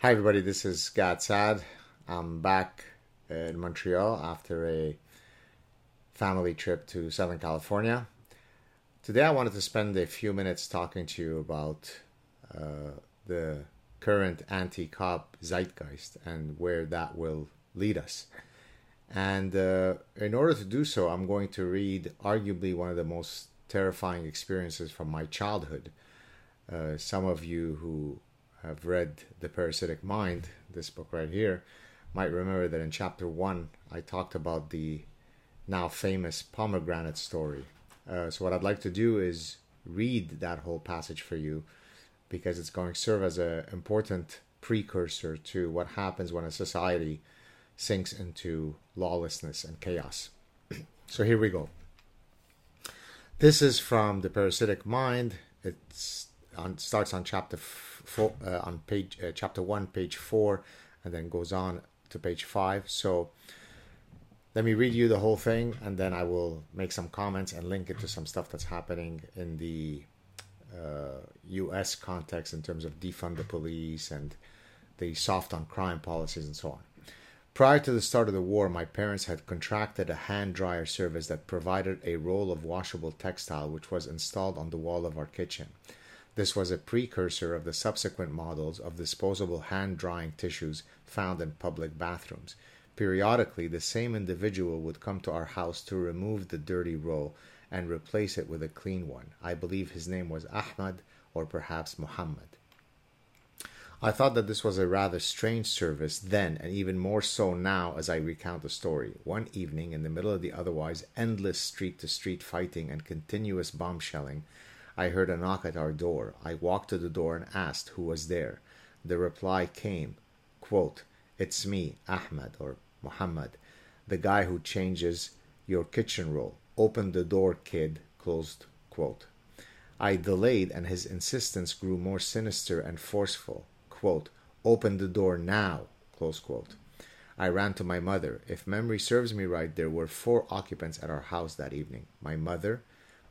Hi, everybody. This is Gad Saad. I'm back in Montreal after a family trip to Southern California. Today, I wanted to spend a few minutes talking to you about uh, the current anti cop zeitgeist and where that will lead us. And uh, in order to do so, I'm going to read arguably one of the most terrifying experiences from my childhood. Uh, some of you who have read The Parasitic Mind, this book right here, might remember that in chapter one, I talked about the now famous pomegranate story. Uh, so, what I'd like to do is read that whole passage for you because it's going to serve as an important precursor to what happens when a society sinks into lawlessness and chaos. so, here we go. This is from The Parasitic Mind. On, starts on chapter four, uh, on page uh, chapter one, page four, and then goes on to page five. So let me read you the whole thing, and then I will make some comments and link it to some stuff that's happening in the uh, U.S. context in terms of defund the police and the soft on crime policies and so on. Prior to the start of the war, my parents had contracted a hand dryer service that provided a roll of washable textile which was installed on the wall of our kitchen. This was a precursor of the subsequent models of disposable hand drying tissues found in public bathrooms. Periodically, the same individual would come to our house to remove the dirty roll and replace it with a clean one. I believe his name was Ahmad or perhaps Muhammad. I thought that this was a rather strange service then, and even more so now as I recount the story. One evening, in the middle of the otherwise endless street to street fighting and continuous bomb shelling, I heard a knock at our door. I walked to the door and asked who was there. The reply came, quote, It's me, Ahmed or Muhammad, the guy who changes your kitchen roll. Open the door, kid. Closed quote. I delayed, and his insistence grew more sinister and forceful. Quote, Open the door now. Close quote. I ran to my mother. If memory serves me right, there were four occupants at our house that evening my mother,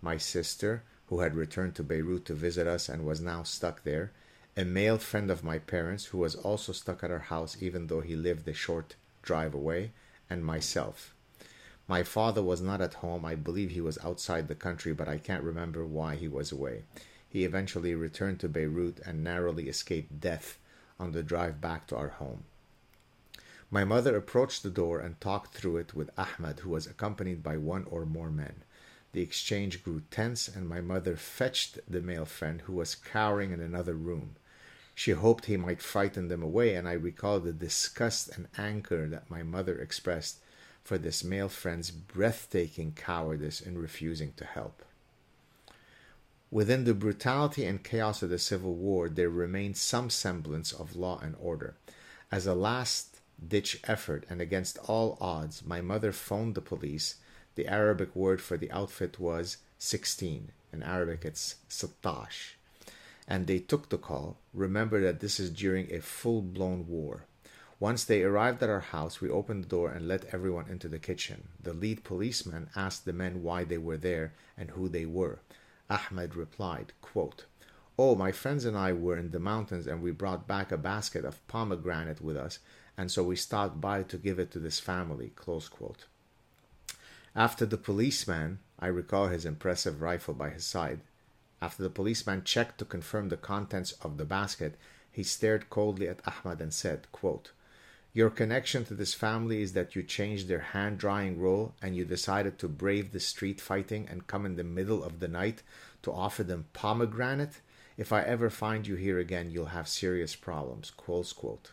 my sister, who had returned to Beirut to visit us and was now stuck there, a male friend of my parents who was also stuck at our house even though he lived a short drive away, and myself. My father was not at home. I believe he was outside the country, but I can't remember why he was away. He eventually returned to Beirut and narrowly escaped death on the drive back to our home. My mother approached the door and talked through it with Ahmed, who was accompanied by one or more men. The exchange grew tense, and my mother fetched the male friend, who was cowering in another room. She hoped he might frighten them away, and I recall the disgust and anger that my mother expressed for this male friend's breathtaking cowardice in refusing to help. Within the brutality and chaos of the Civil War, there remained some semblance of law and order. As a last ditch effort and against all odds, my mother phoned the police the Arabic word for the outfit was 16. In Arabic, it's satash. And they took the call. Remember that this is during a full blown war. Once they arrived at our house, we opened the door and let everyone into the kitchen. The lead policeman asked the men why they were there and who they were. Ahmed replied, quote, Oh, my friends and I were in the mountains and we brought back a basket of pomegranate with us, and so we stopped by to give it to this family. Close quote. After the policeman, I recall his impressive rifle by his side. After the policeman checked to confirm the contents of the basket, he stared coldly at Ahmad and said, quote, Your connection to this family is that you changed their hand drying roll and you decided to brave the street fighting and come in the middle of the night to offer them pomegranate? If I ever find you here again, you'll have serious problems. Close quote.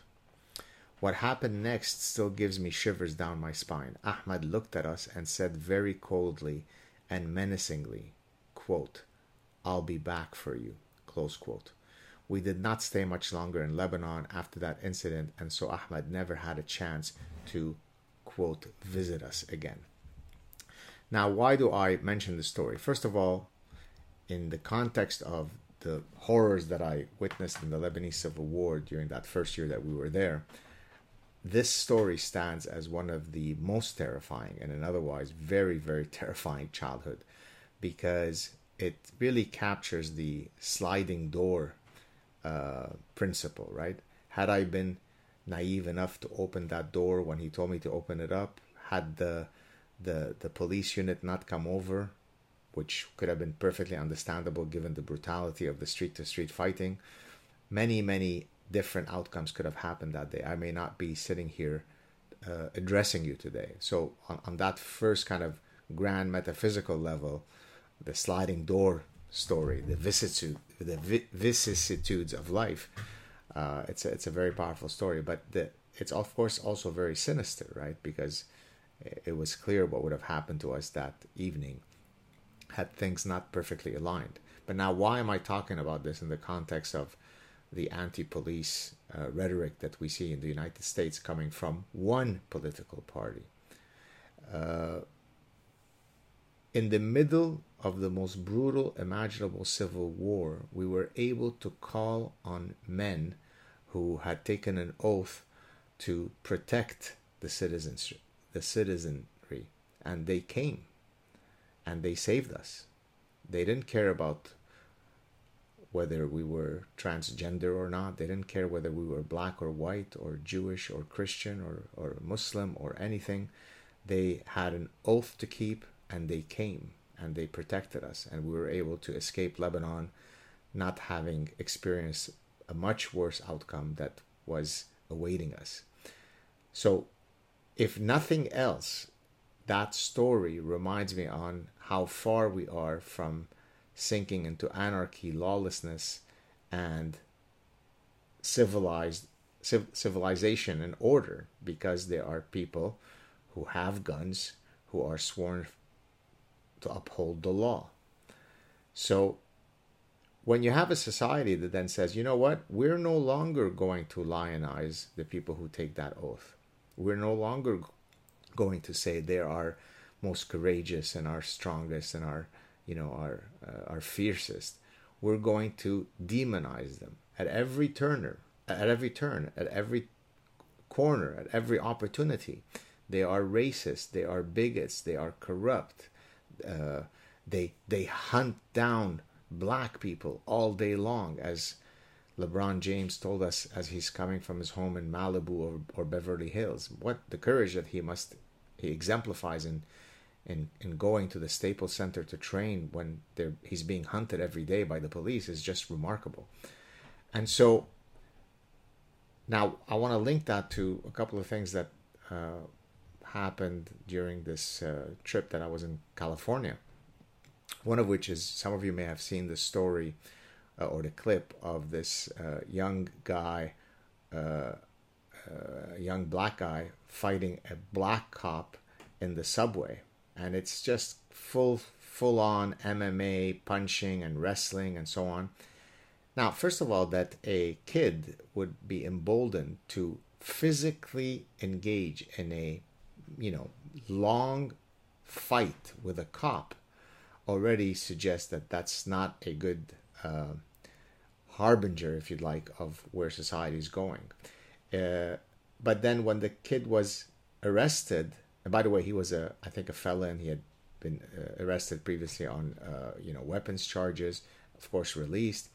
What happened next still gives me shivers down my spine. Ahmad looked at us and said very coldly and menacingly, quote, I'll be back for you. Close quote. We did not stay much longer in Lebanon after that incident, and so Ahmad never had a chance to, quote, visit us again. Now, why do I mention this story? First of all, in the context of the horrors that I witnessed in the Lebanese Civil War during that first year that we were there, this story stands as one of the most terrifying and an otherwise very, very terrifying childhood because it really captures the sliding door uh, principle, right? Had I been naive enough to open that door when he told me to open it up? Had the the the police unit not come over, which could have been perfectly understandable given the brutality of the street to street fighting, many many different outcomes could have happened that day. I may not be sitting here uh, addressing you today. So on, on that first kind of grand metaphysical level, the sliding door story, the vicissitude, the vicissitudes of life. Uh, it's a, it's a very powerful story, but the, it's of course also very sinister, right? Because it was clear what would have happened to us that evening had things not perfectly aligned. But now, why am I talking about this in the context of the anti-police uh, rhetoric that we see in the United States coming from one political party? Uh, in the middle of the most brutal imaginable civil war, we were able to call on men who had taken an oath to protect the citizens, the citizenry, and they came, and they saved us. They didn't care about whether we were transgender or not. They didn't care whether we were black or white or Jewish or Christian or, or Muslim or anything. They had an oath to keep and they came and they protected us and we were able to escape Lebanon not having experienced a much worse outcome that was awaiting us. So if nothing else, that story reminds me on how far we are from sinking into anarchy, lawlessness, and civilized civilization and order because there are people who have guns who are sworn to uphold the law. So when you have a society that then says, you know what, we're no longer going to lionize the people who take that oath. We're no longer going to say they are most courageous and our strongest and our, you know, our uh, our fiercest. We're going to demonize them at every turner, at every turn, at every corner, at every opportunity. They are racist. They are bigots. They are corrupt uh, they they hunt down black people all day long, as LeBron James told us as he's coming from his home in Malibu or, or Beverly Hills. What the courage that he must he exemplifies in in in going to the Staples Center to train when he's being hunted every day by the police is just remarkable. And so now I want to link that to a couple of things that uh, happened during this uh, trip that I was in California. One of which is some of you may have seen the story uh, or the clip of this uh, young guy, uh, uh, young black guy, fighting a black cop in the subway, and it's just full full on MMA punching and wrestling and so on. Now, first of all, that a kid would be emboldened to physically engage in a you know, long fight with a cop already suggests that that's not a good uh, harbinger, if you'd like, of where society is going. Uh, but then when the kid was arrested, and by the way, he was a, I think, a felon. He had been uh, arrested previously on, uh, you know, weapons charges. Of course, released.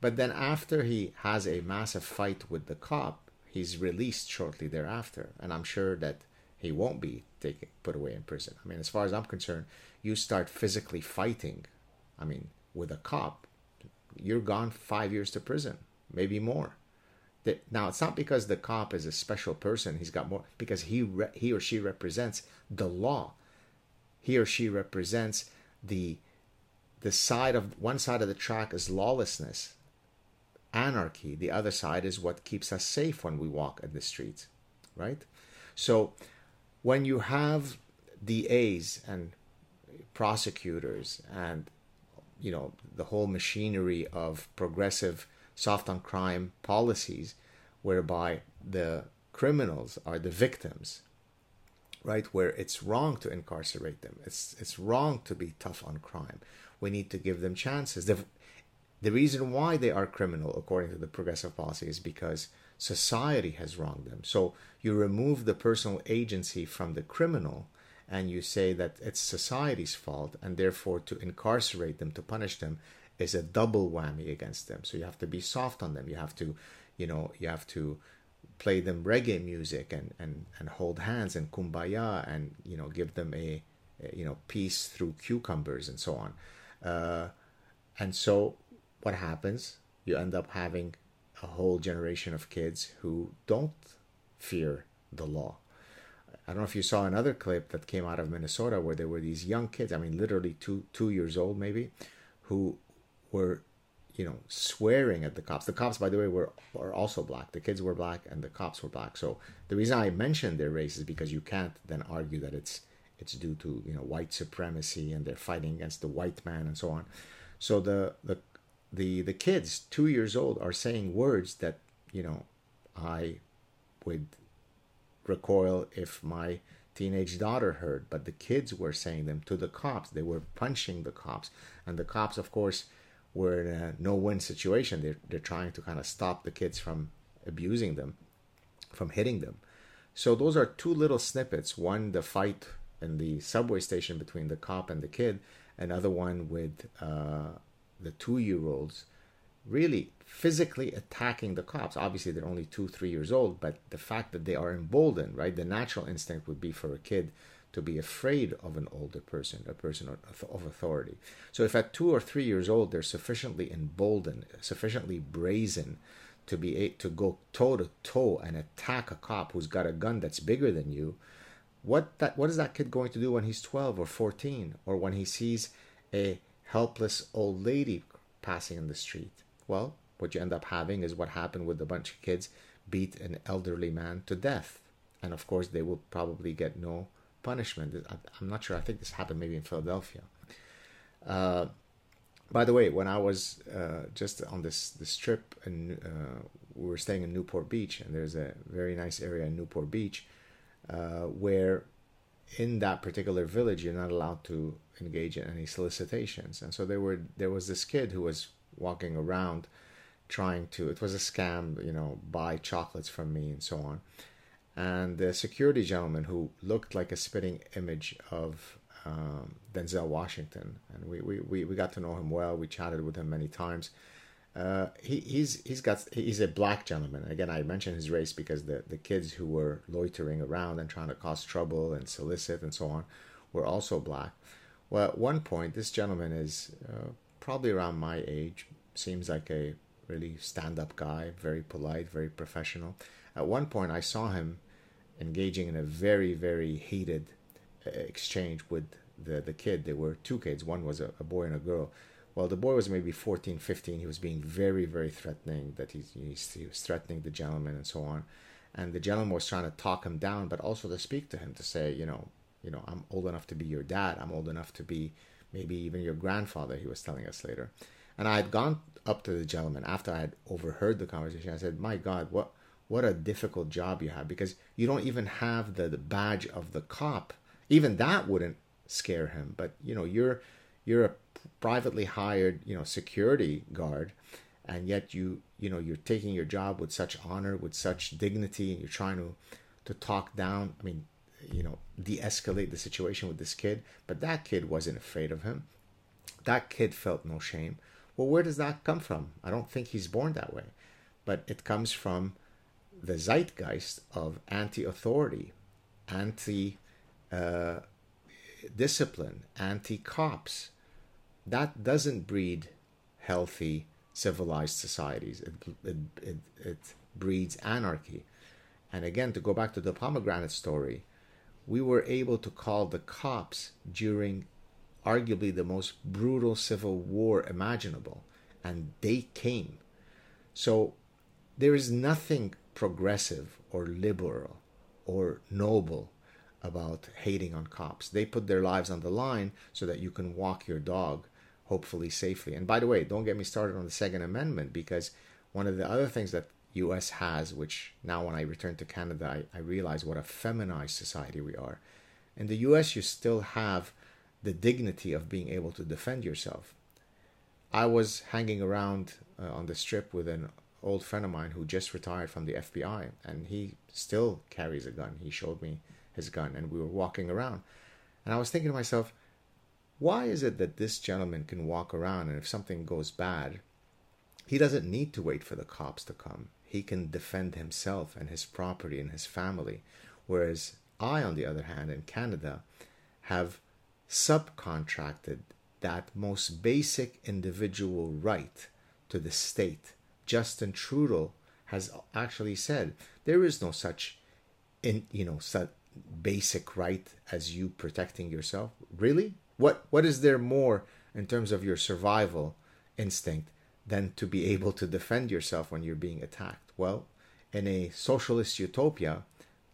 But then after he has a massive fight with the cop, he's released shortly thereafter. And I'm sure that he won't be taken put away in prison. I mean, as far as I'm concerned, you start physically fighting, I mean, with a cop, you're gone five years to prison, maybe more. Now, it's not because the cop is a special person; he's got more because he re- he or she represents the law. He or she represents the the side of one side of the track is lawlessness, anarchy. The other side is what keeps us safe when we walk in the streets, right? So when you have DAs and prosecutors and you know the whole machinery of progressive soft on crime policies whereby the criminals are the victims right where it's wrong to incarcerate them. It's it's wrong to be tough on crime. We need to give them chances. The, the reason why they are criminal according to the progressive policy is because society has wronged them. So you remove the personal agency from the criminal and you say that it's society's fault and therefore to incarcerate them, to punish them is a double whammy against them. So you have to be soft on them. You have to you know you have to play them reggae music and and and hold hands and kumbaya and you know give them a, a you know peace through cucumbers and so on uh, and so what happens you end up having a whole generation of kids who don't fear the law I don't know if you saw another clip that came out of Minnesota where there were these young kids, I mean, literally two two years old maybe, who were, you know, swearing at the cops. The cops, by the way, were are also black. The kids were black and the cops were black. So the reason I mentioned their race is because you can't then argue that it's it's due to you know white supremacy and they're fighting against the white man and so on. So the the the the kids, two years old, are saying words that you know I would recoil if my teenage daughter heard, but the kids were saying them to the cops. They were punching the cops, and the cops, of course, were in a no-win situation. They're they're trying to kind of stop the kids from abusing them, from hitting them. So those are two little snippets. One, the fight in the subway station between the cop and the kid. Another one with uh, the two-year-olds really physically attacking the cops. Obviously, they're only two, three years old, but the fact that they are emboldened, right? The natural instinct would be for a kid to be afraid of an older person, a person of authority. So, if at two or three years old they're sufficiently emboldened, sufficiently brazen to be to go toe to toe and attack a cop who's got a gun that's bigger than you, what that what is that kid going to do when he's 12 or 14 or when he sees a helpless old lady passing in the street? Well, what you end up having is what happened with a bunch of kids beat an elderly man to death. And of course, they will probably get no punishment. I'm not sure. I think this happened maybe in Philadelphia. Uh, by the way, when I was uh, just on this this trip, and uh, we were staying in Newport Beach, and there's a very nice area in Newport Beach uh, where, in that particular village, you're not allowed to engage in any solicitations. And so there were there was this kid who was walking around trying to it was a scam you know buy chocolates from me and so on and the security gentleman who looked like a spitting image of um, denzel washington. And we, we, we, we got to know him well. We chatted with him many times. Uh, he, he's he's got he's a black gentleman. Again i mentioned his race because the, the kids who were loitering around and trying to cause trouble and solicit and so on were also black. Well at one point this gentleman is uh, probably around my age, seems like a really stand up guy, very polite, very professional. At one point, I saw him engaging in a very, very heated uh, exchange with the, the kid. There were two kids, one was a, a boy and a girl. Well, the boy was maybe 14, 15. He was being very, very threatening, that he's, he's, he was threatening the gentleman and so on. And the gentleman was trying to talk him down, but also to speak to him to say, you know, you know, I'm old enough to be your dad. I'm old enough to be maybe even your grandfather, he was telling us later. And I had gone up to the gentleman after I had overheard the conversation. I said, My God, what what a difficult job you have because you don't even have the, the badge of the cop. Even that wouldn't scare him. But you know, you're you're a privately hired, you know, security guard and yet you you know you're taking your job with such honor with such dignity and you're trying to to talk down i mean you know, de-escalate the situation with this kid. But that kid wasn't afraid of him. That kid felt no shame. Well, where does that come from? I don't think he's born that way, but it comes from the zeitgeist of anti-authority, anti-discipline, uh, anti-cops. That doesn't breed healthy, civilized societies. It, it, it, it breeds anarchy. And again, to go back to the pomegranate story, we were able to call the cops during arguably the most brutal civil war imaginable, and they came. So there is nothing progressive or liberal or noble about hating on cops. They put their lives on the line so that you can walk your dog, hopefully safely. And by the way, don't get me started on the Second Amendment because one of the other things that US has, which now when I return to Canada, I, I realize what a feminized society we are. In the US, you still have the dignity of being able to defend yourself. I was hanging around uh, on the strip with an old friend of mine who just retired from the FBI, and he still carries a gun. He showed me his gun, and we were walking around. And I was thinking to myself, why is it that this gentleman can walk around and if something goes bad, he doesn't need to wait for the cops to come he can defend himself and his property and his family. Whereas I, on the other hand, in Canada, have subcontracted that most basic individual right to the state. Justin Trudeau has actually said there is no such in you know such basic right as you protecting yourself. Really? What what is there more in terms of your survival instinct than to be able to defend yourself when you're being attacked? Well, in a socialist utopia,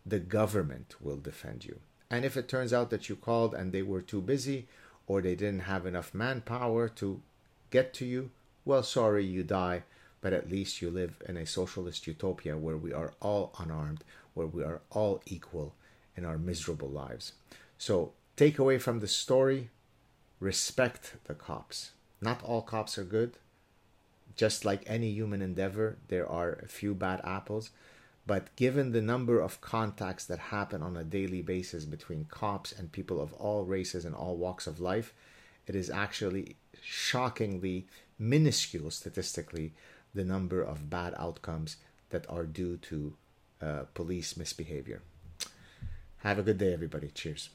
the government will defend you. And if it turns out that you called and they were too busy or they didn't have enough manpower to get to you, well, sorry, you die, but at least you live in a socialist utopia where we are all unarmed, where we are all equal in our miserable lives. So, take away from the story respect the cops. Not all cops are good. Just like any human endeavor, there are a few bad apples. But given the number of contacts that happen on a daily basis between cops and people of all races and all walks of life, it is actually shockingly minuscule statistically the number of bad outcomes that are due to uh, police misbehavior. Have a good day, everybody. Cheers.